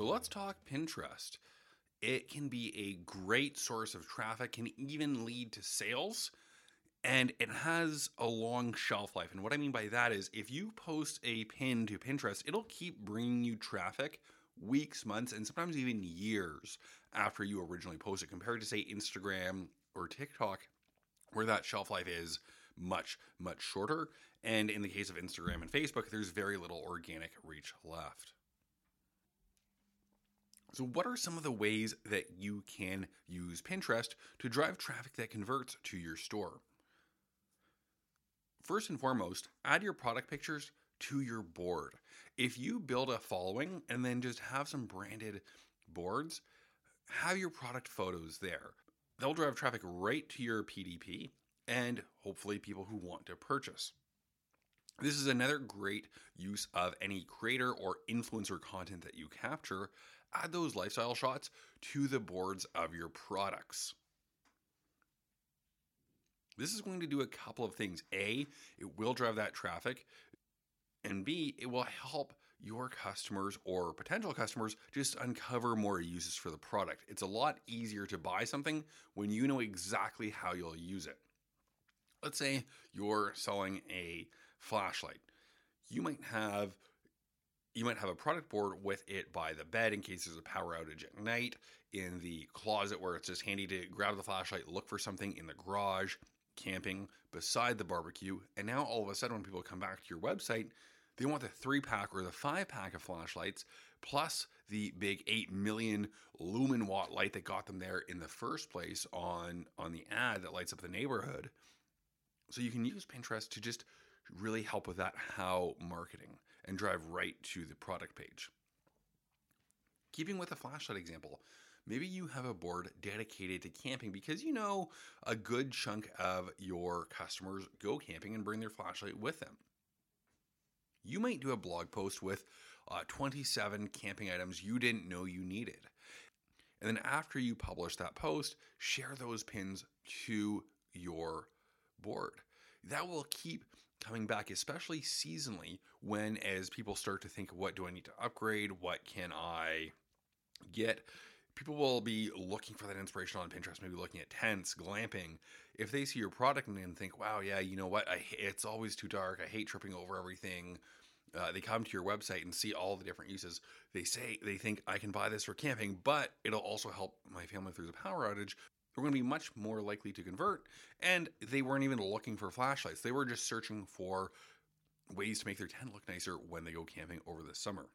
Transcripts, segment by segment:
So let's talk Pinterest. It can be a great source of traffic, can even lead to sales, and it has a long shelf life. And what I mean by that is if you post a pin to Pinterest, it'll keep bringing you traffic weeks, months, and sometimes even years after you originally post it, compared to, say, Instagram or TikTok, where that shelf life is much, much shorter. And in the case of Instagram and Facebook, there's very little organic reach left. So, what are some of the ways that you can use Pinterest to drive traffic that converts to your store? First and foremost, add your product pictures to your board. If you build a following and then just have some branded boards, have your product photos there. They'll drive traffic right to your PDP and hopefully people who want to purchase. This is another great use of any creator or influencer content that you capture add those lifestyle shots to the boards of your products. This is going to do a couple of things. A, it will drive that traffic, and B, it will help your customers or potential customers just uncover more uses for the product. It's a lot easier to buy something when you know exactly how you'll use it. Let's say you're selling a flashlight. You might have you might have a product board with it by the bed in case there's a power outage at night, in the closet where it's just handy to grab the flashlight, look for something in the garage, camping, beside the barbecue. And now all of a sudden, when people come back to your website, they want the three pack or the five pack of flashlights, plus the big 8 million lumen watt light that got them there in the first place on, on the ad that lights up the neighborhood. So you can use Pinterest to just really help with that how marketing and drive right to the product page. Keeping with the flashlight example, maybe you have a board dedicated to camping because you know a good chunk of your customers go camping and bring their flashlight with them. You might do a blog post with uh, 27 camping items you didn't know you needed. And then after you publish that post, share those pins to your board. That will keep coming back, especially seasonally, when as people start to think, what do I need to upgrade? What can I get? People will be looking for that inspiration on Pinterest, maybe looking at tents, glamping. If they see your product and think, wow, yeah, you know what? I, it's always too dark. I hate tripping over everything. Uh, they come to your website and see all the different uses. They say they think I can buy this for camping, but it'll also help my family through a power outage are going to be much more likely to convert. And they weren't even looking for flashlights, they were just searching for ways to make their tent look nicer when they go camping over the summer.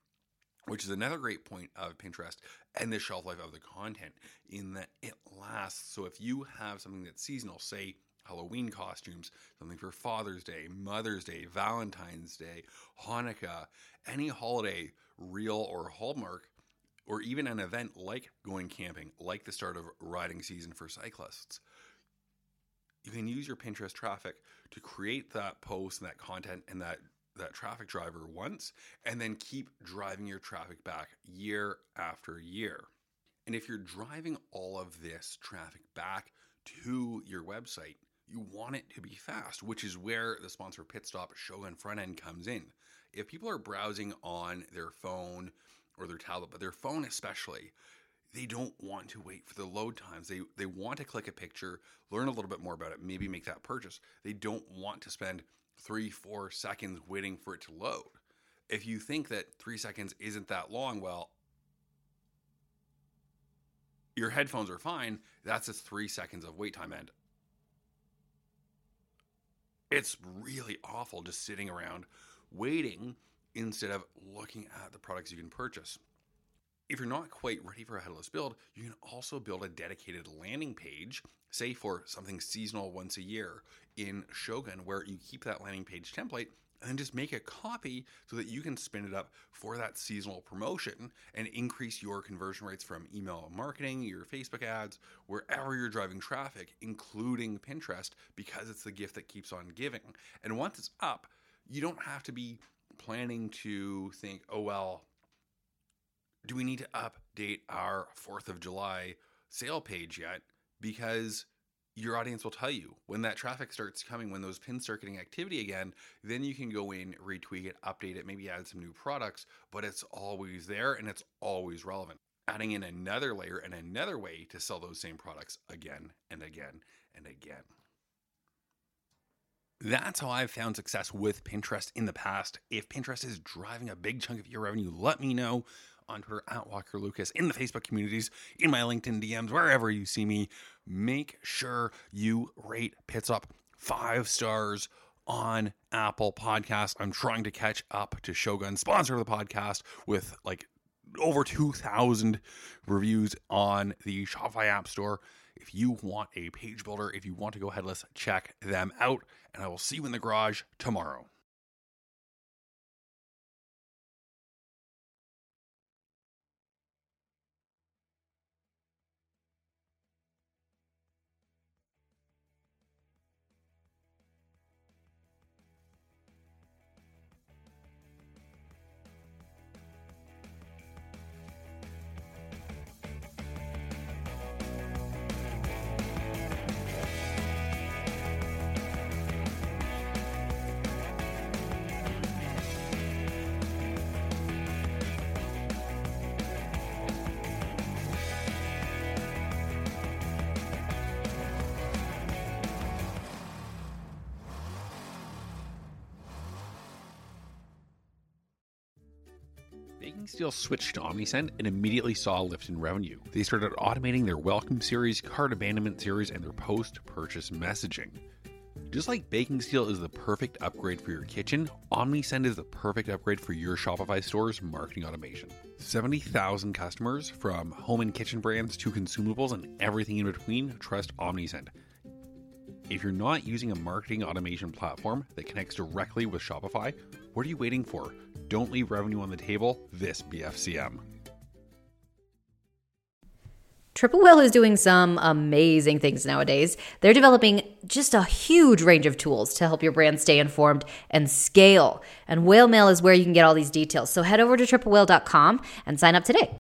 Which is another great point of Pinterest and the shelf life of the content in that it lasts. So if you have something that's seasonal, say Halloween costumes, something for Father's Day, Mother's Day, Valentine's Day, Hanukkah, any holiday, real or Hallmark, or even an event like going camping, like the start of riding season for cyclists, you can use your Pinterest traffic to create that post and that content and that that traffic driver once and then keep driving your traffic back year after year. And if you're driving all of this traffic back to your website, you want it to be fast, which is where the sponsor pit stop Shogun front end comes in. If people are browsing on their phone or their tablet, but their phone especially, they don't want to wait for the load times. They they want to click a picture, learn a little bit more about it, maybe make that purchase. They don't want to spend three, four seconds waiting for it to load. If you think that three seconds isn't that long, well, your headphones are fine. That's a three seconds of wait time. And it's really awful just sitting around waiting instead of looking at the products you can purchase. If you're not quite ready for a headless build, you can also build a dedicated landing page, say for something seasonal once a year in Shogun, where you keep that landing page template and then just make a copy so that you can spin it up for that seasonal promotion and increase your conversion rates from email marketing, your Facebook ads, wherever you're driving traffic, including Pinterest, because it's the gift that keeps on giving. And once it's up, you don't have to be planning to think, oh, well, do we need to update our 4th of July sale page yet? Because your audience will tell you when that traffic starts coming, when those pins start getting activity again, then you can go in, retweak it, update it, maybe add some new products, but it's always there and it's always relevant. Adding in another layer and another way to sell those same products again and again and again. That's how I've found success with Pinterest in the past. If Pinterest is driving a big chunk of your revenue, let me know on Twitter at Walker Lucas, in the Facebook communities, in my LinkedIn DMs, wherever you see me. Make sure you rate Pit Stop five stars on Apple Podcasts. I'm trying to catch up to Shogun, sponsor of the podcast, with like over 2,000 reviews on the Shopify App Store. If you want a page builder, if you want to go headless, check them out. And I will see you in the garage tomorrow. Baking Steel switched to OmniSend and immediately saw a lift in revenue. They started automating their welcome series, cart abandonment series, and their post purchase messaging. Just like Baking Steel is the perfect upgrade for your kitchen, OmniSend is the perfect upgrade for your Shopify store's marketing automation. 70,000 customers, from home and kitchen brands to consumables and everything in between, trust OmniSend. If you're not using a marketing automation platform that connects directly with Shopify, what are you waiting for? Don't leave revenue on the table this BFCM. Triple Whale is doing some amazing things nowadays. They're developing just a huge range of tools to help your brand stay informed and scale. And Whale Mail is where you can get all these details. So head over to triplewhale.com and sign up today.